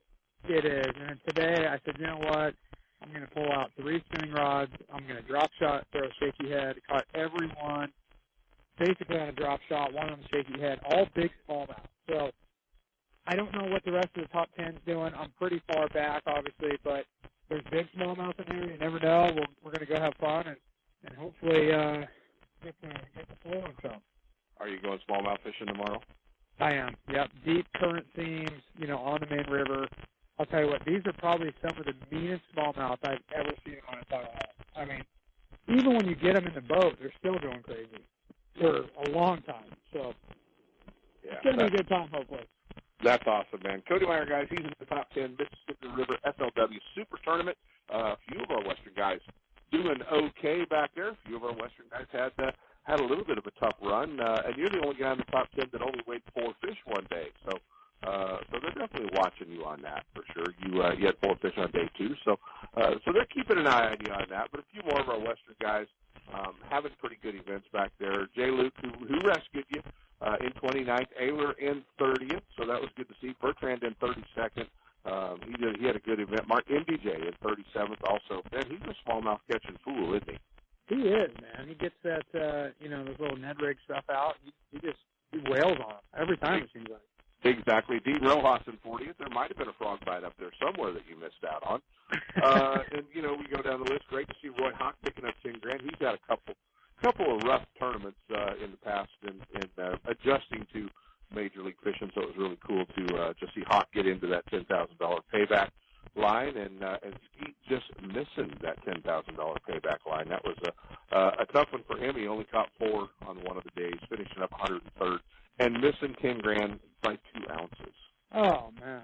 and uh, and Skeet just missing that ten thousand dollar payback line. That was a uh, a tough one for him. He only caught four on one of the days, finishing up 103rd and missing ten grand by two ounces. Oh man.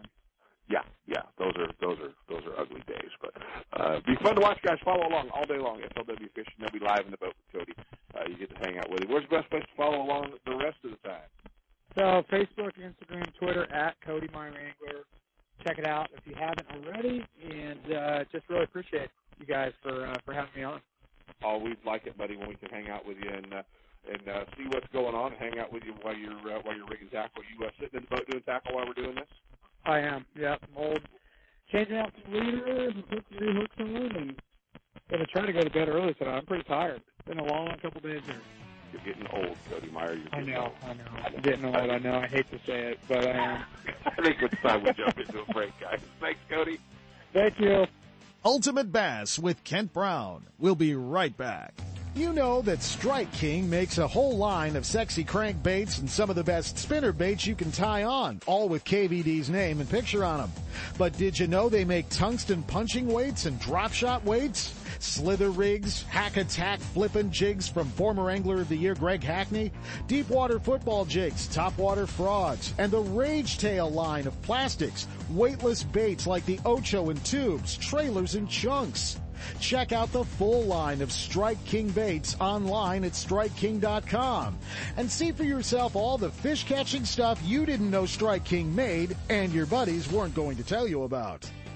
Yeah, yeah, those are those are those are ugly days, but uh, be fun to watch, guys. Follow along all day long. FLW Fishing. They'll be live in the boat with Cody. Uh, you get to hang out with him. Where's the best place to follow along the rest of the time? So Facebook, Instagram, Twitter at Cody Meyer Angler. Check it out if you haven't already, and uh, just really appreciate you guys for uh, for having me on. Always like it, buddy, when we can hang out with you and. Uh, and uh, see what's going on. Hang out with you while you're uh, while you're rigging tackle. Are you uh, sitting in the boat doing tackle while we're doing this? I am. Yeah, old changing out some leaders and putting new hooks on and gonna try to go to bed early tonight. I'm pretty tired. It's been a long couple days here. You're getting old, Cody Meyer. You're I getting know, old. I know. I'm getting old. I know. I hate to say it, but I am. I think it's time we jump into a break, guys. Thanks, Cody. Thank you. Ultimate Bass with Kent Brown. We'll be right back. You know that Strike King makes a whole line of sexy crankbaits and some of the best spinner baits you can tie on, all with KVD's name and picture on them. But did you know they make tungsten punching weights and drop shot weights? Slither rigs, hack attack flippin' jigs from former Angler of the Year Greg Hackney, deep water football jigs, top water frogs, and the Rage Tail line of plastics, weightless baits like the Ocho and tubes, trailers and chunks. Check out the full line of Strike King baits online at StrikeKing.com and see for yourself all the fish catching stuff you didn't know Strike King made and your buddies weren't going to tell you about.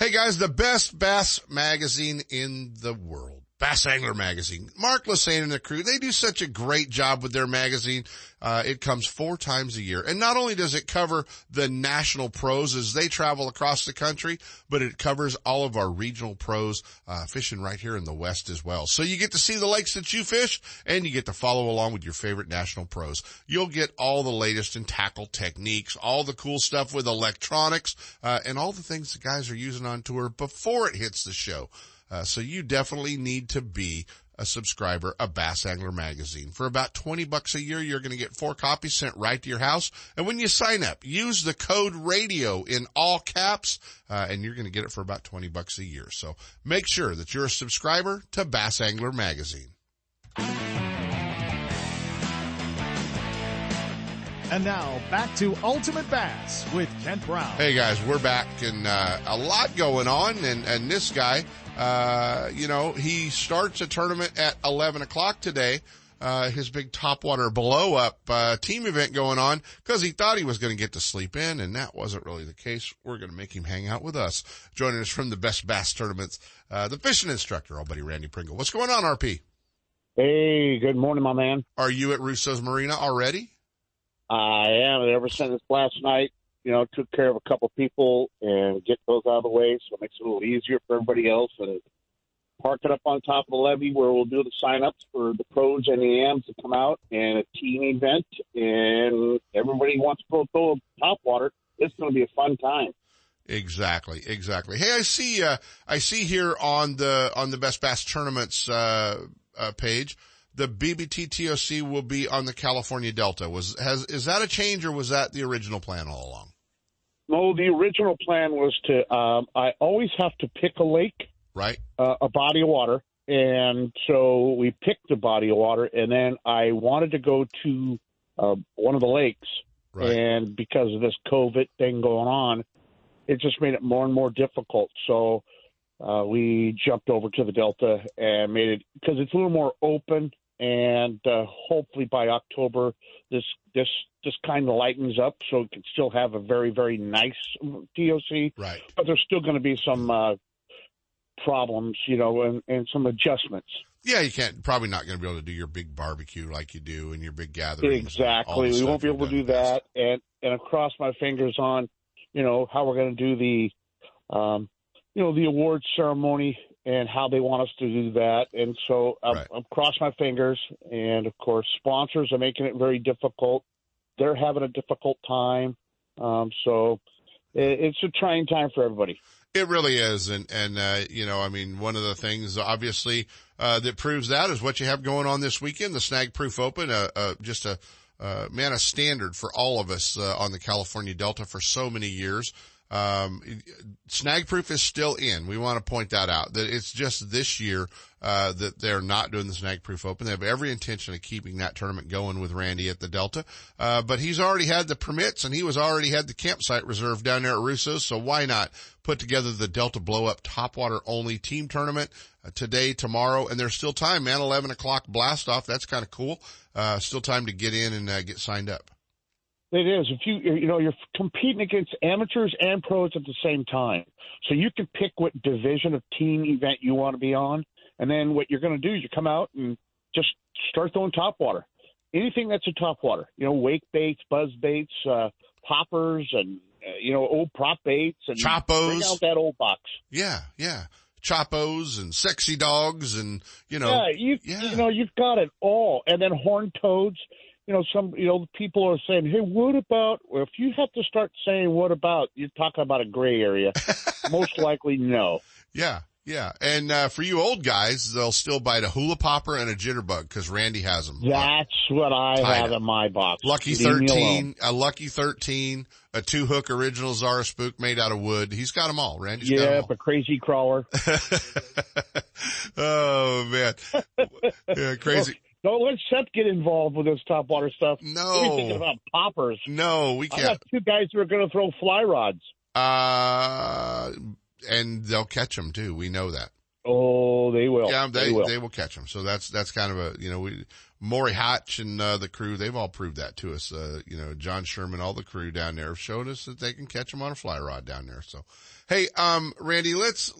Hey guys, the best bass magazine in the world. Bass Angler Magazine. Mark Lassagne and the crew, they do such a great job with their magazine. Uh, it comes four times a year. And not only does it cover the national pros as they travel across the country, but it covers all of our regional pros, uh, fishing right here in the West as well. So you get to see the lakes that you fish and you get to follow along with your favorite national pros. You'll get all the latest in tackle techniques, all the cool stuff with electronics, uh, and all the things the guys are using on tour before it hits the show. Uh, so you definitely need to be a subscriber of Bass Angler Magazine. For about 20 bucks a year, you're going to get four copies sent right to your house. And when you sign up, use the code radio in all caps, uh, and you're going to get it for about 20 bucks a year. So make sure that you're a subscriber to Bass Angler Magazine. And now back to Ultimate Bass with Kent Brown. Hey guys, we're back and, uh, a lot going on and, and this guy, uh, you know, he starts a tournament at 11 o'clock today. Uh, his big topwater blow up, uh, team event going on because he thought he was going to get to sleep in and that wasn't really the case. We're going to make him hang out with us. Joining us from the best bass tournaments, uh, the fishing instructor, our buddy Randy Pringle. What's going on, RP? Hey, good morning, my man. Are you at Russo's Marina already? I am. Ever since last night, you know, took care of a couple people and get those out of the way, so it makes it a little easier for everybody else. And park it up on top of the levee where we'll do the sign-ups for the pros and the AMs to come out and a team event. And everybody wants to go top water. It's going to be a fun time. Exactly, exactly. Hey, I see, uh, I see here on the, on the Best Bass Tournaments, uh, uh, page, the BBT TOC will be on the California Delta. Was, has, is that a change or was that the original plan all along? No, the original plan was to, um, I always have to pick a lake. Right. Uh, a body of water. And so we picked a body of water and then I wanted to go to, uh, one of the lakes. Right. And because of this COVID thing going on, it just made it more and more difficult. So, uh, we jumped over to the Delta and made it because it's a little more open and uh, hopefully by October this this this kind of lightens up so it can still have a very very nice TOC. Right. But there's still going to be some uh, problems, you know, and, and some adjustments. Yeah, you can't, probably not going to be able to do your big barbecue like you do and your big gatherings. Exactly. We won't be able to do that. And, and I cross my fingers on, you know, how we're going to do the, um, you know, the awards ceremony and how they want us to do that. And so I'm, Right. I'm cross my fingers. And of course, sponsors are making it very difficult. They're having a difficult time. Um, so it, it's a trying time for everybody. It really is. And, and, uh, you know, I mean, one of the things obviously, uh, that proves that is what you have going on this weekend, the Snag Proof Open, uh, uh, just a, uh, man, a standard for all of us, uh, on the California Delta for so many years. Um, snag proof is still in. We want to point that out that it's just this year, uh, that they're not doing the snag proof open. They have every intention of keeping that tournament going with Randy at the Delta. Uh, but he's already had the permits and he was already had the campsite reserved down there at Russo's. So why not put together the Delta blow up topwater only team tournament uh, today, tomorrow, and there's still time, man. 11 o'clock blast off. That's kind of cool. Uh, still time to get in and uh, get signed up. It is. If you you know you're competing against amateurs and pros at the same time, so you can pick what division of team event you want to be on, and then what you're going to do is you come out and just start throwing top water. Anything that's a top water, you know, wake baits, buzz baits, uh, poppers, and uh, you know, old prop baits and Choppos. Bring out that old box. Yeah, yeah. Choppos and sexy dogs and, you know. Yeah, you, yeah. you know, you've got it all. And then horn toads, you know, some, you know, people are saying, hey, what about, well, if you have to start saying what about, you're talking about a gray area. Most likely, no. Yeah. Yeah. And, uh, for you old guys, they'll still bite a hula popper and a jitterbug because Randy has them. That's what I have up. in my box. Lucky Leave 13, a Lucky 13, a two hook original Zara spook made out of wood. He's got them all. Randy's got them all. a crazy crawler. oh man. Yeah, crazy. Don't let Seth get involved with this top water stuff. No. You thinking about poppers? No, we can't. I got two guys who are going to throw fly rods. Uh, and they'll catch them too. We know that. Oh, they will. Yeah, they, will. they will catch them. So that's, that's kind of a, you know, we, Maury Hatch and, uh, the crew, they've all proved that to us. Uh, you know, John Sherman, all the crew down there have showed us that they can catch them on a fly rod down there. So, hey, um, Randy, let's,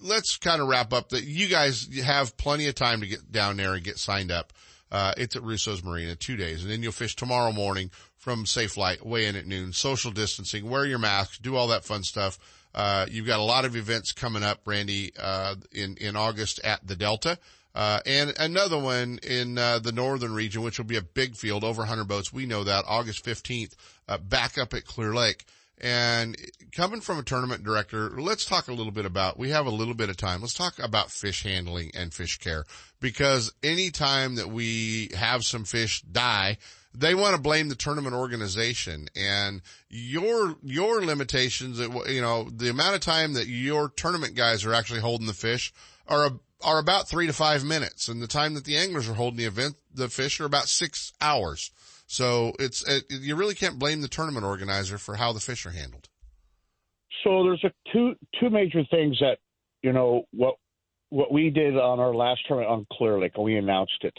let's kind of wrap up that you guys have plenty of time to get down there and get signed up. Uh, it's at Russo's Marina, two days, and then you'll fish tomorrow morning from Safe Light, weigh in at noon, social distancing, wear your mask, do all that fun stuff. Uh, you've got a lot of events coming up, Randy, uh, in, in August at the Delta. Uh, and another one in, uh, the northern region, which will be a big field, over 100 boats. We know that August 15th, uh, back up at Clear Lake. And coming from a tournament director, let's talk a little bit about, we have a little bit of time. Let's talk about fish handling and fish care because anytime that we have some fish die, they want to blame the tournament organization and your, your limitations, you know, the amount of time that your tournament guys are actually holding the fish are, are about three to five minutes. And the time that the anglers are holding the event, the fish are about six hours. So it's, it, you really can't blame the tournament organizer for how the fish are handled. So there's a two two major things that you know what what we did on our last tournament on Clear Lake, and we announced it,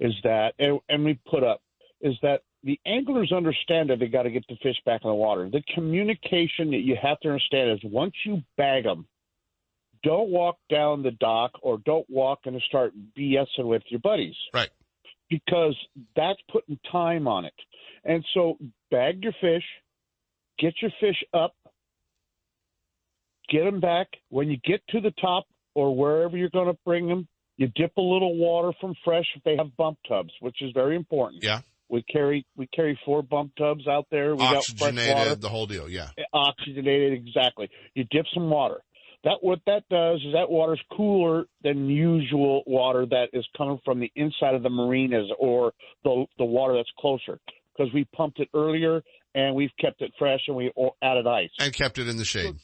is that and, and we put up is that the anglers understand that they got to get the fish back in the water. The communication that you have to understand is once you bag them, don't walk down the dock or don't walk and start BSing with your buddies. Right. Because that's putting time on it. And so bag your fish, get your fish up, get them back. When you get to the top or wherever you're going to bring them, you dip a little water from fresh if they have bump tubs, which is very important. Yeah. We carry we carry four bump tubs out there. We got fresh water Oxygenated, the whole deal. Yeah. oxygenated exactly. You dip some water. That what that does is that water's cooler than usual water that is coming from the inside of the marinas or the the water that's closer because we pumped it earlier and we've kept it fresh and we added ice And kept it in the shade.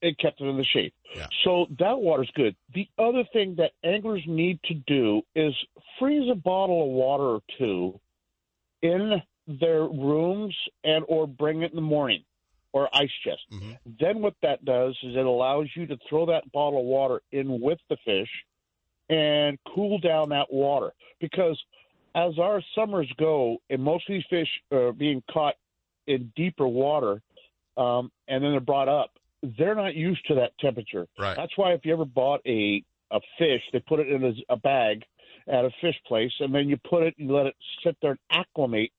it kept it in the shade. Yeah. So that water's good. The other thing that anglers need to do is freeze a bottle of water or two in their rooms and or bring it in the morning or ice chest. Then what that does is it allows you to throw that bottle of water in with the fish and cool down that water because as our summers go and most of these fish are being caught in deeper water um, and then they're brought up they're not used to that temperature. Right. That's why if you ever bought a a fish, they put it in a, a bag at a fish place, and then you put it and let it sit there and acclimate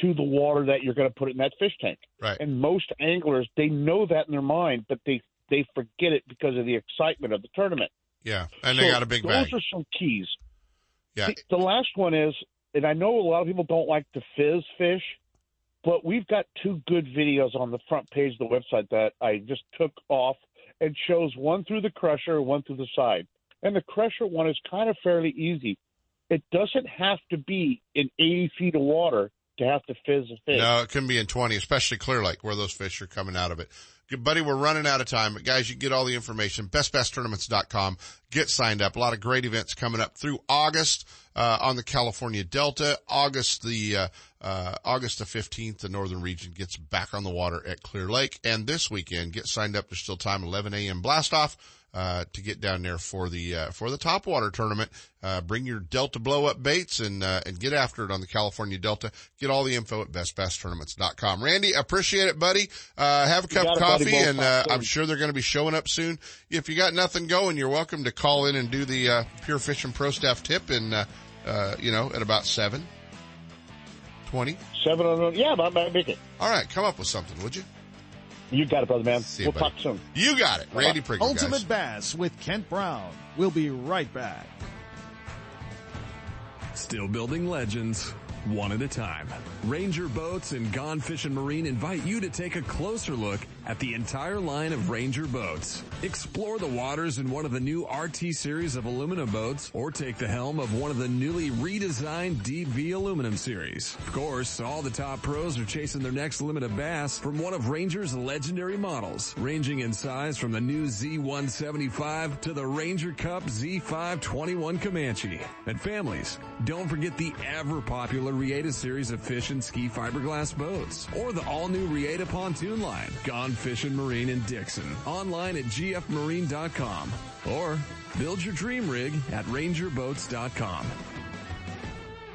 to the water that you're going to put it in that fish tank. Right. And most anglers they know that in their mind, but they they forget it because of the excitement of the tournament. Yeah. And they got a big those bag. are some keys. Yeah. The, the last one is, and I know a lot of people don't like to fizz fish, but we've got two good videos on the front page of the website that I just took off and shows one through the crusher, one through the side. And the crusher one is kind of fairly easy. It doesn't have to be in 80 feet of water to have to fizz a fish. No, it can be in 20, especially Clear Lake where those fish are coming out of it. Good buddy, we're running out of time, but guys, you get all the information, bestbasstournaments.com. Get signed up. A lot of great events coming up through August, uh, on the California Delta. August the, uh, uh, August the 15th, the northern region gets back on the water at Clear Lake. And this weekend, get signed up. There's still time, 11 a.m. blast off uh, to get down there for the uh, for the topwater tournament. Uh, bring your Delta blow up baits and uh, and get after it on the California Delta. Get all the info at bestbasstournaments.com. Randy, appreciate it, buddy. Uh, have a cup of coffee, and uh, I'm sure they're going to be showing up soon. If you got nothing going, you're welcome to call in and do the Pure Fishing Pro Staff tip, and you know at about seven. 20? Seven on, yeah, I might make it. All right, come up with something, would you? You got it, brother man. See we'll buddy. talk soon. You got it. Randy Pringle, Ultimate guys. Bass with Kent Brown. We'll be right back. Still building legends, one at a time. Ranger Boats and Gone Fishing Marine invite you to take a closer look at the entire line of Ranger boats. Explore the waters in one of the new RT series of aluminum boats or take the helm of one of the newly redesigned Deep V aluminum series. Of course, all the top pros are chasing their next limit of bass from one of Ranger's legendary models, ranging in size from the new Z175 to the Ranger Cup Z521 Comanche. And families, don't forget the ever popular Reata series of fish and ski fiberglass boats or the all new Reata pontoon line. Gone Fishing Marine in Dixon. Online at gfmarine.com or build your dream rig at rangerboats.com.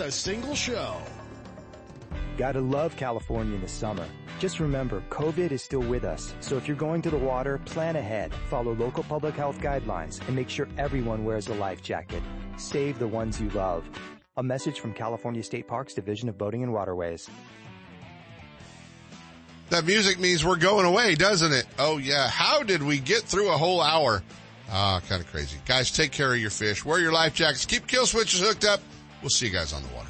a single show. Gotta love California in the summer. Just remember, COVID is still with us. So if you're going to the water, plan ahead, follow local public health guidelines, and make sure everyone wears a life jacket. Save the ones you love. A message from California State Parks Division of Boating and Waterways. That music means we're going away, doesn't it? Oh yeah. How did we get through a whole hour? Ah, kind of crazy. Guys, take care of your fish. Wear your life jackets. Keep kill switches hooked up. We'll see you guys on the water.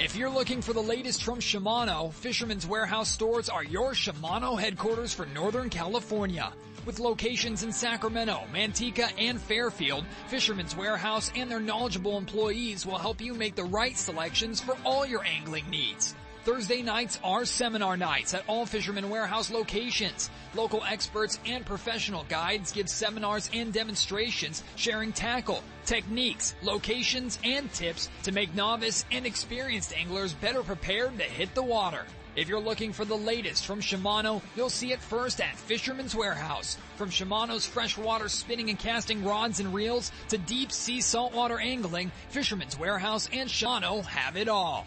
If you're looking for the latest from Shimano, Fisherman's Warehouse stores are your Shimano headquarters for Northern California. With locations in Sacramento, Manteca, and Fairfield, Fisherman's Warehouse and their knowledgeable employees will help you make the right selections for all your angling needs. Thursday nights are seminar nights at all Fisherman Warehouse locations. Local experts and professional guides give seminars and demonstrations sharing tackle, techniques, locations, and tips to make novice and experienced anglers better prepared to hit the water. If you're looking for the latest from Shimano, you'll see it first at Fisherman's Warehouse. From Shimano's freshwater spinning and casting rods and reels to deep sea saltwater angling, Fisherman's Warehouse and Shimano have it all.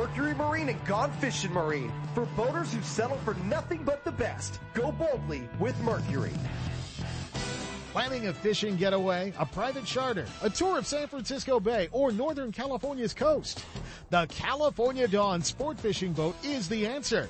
Mercury Marine and Gone Fishing Marine. For boaters who settle for nothing but the best. Go boldly with Mercury. Planning a fishing getaway, a private charter, a tour of San Francisco Bay, or Northern California's coast? The California Dawn Sport Fishing Boat is the answer.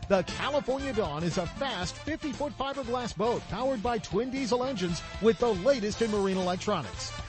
the California Dawn is a fast 50-foot fiberglass boat powered by twin diesel engines with the latest in marine electronics.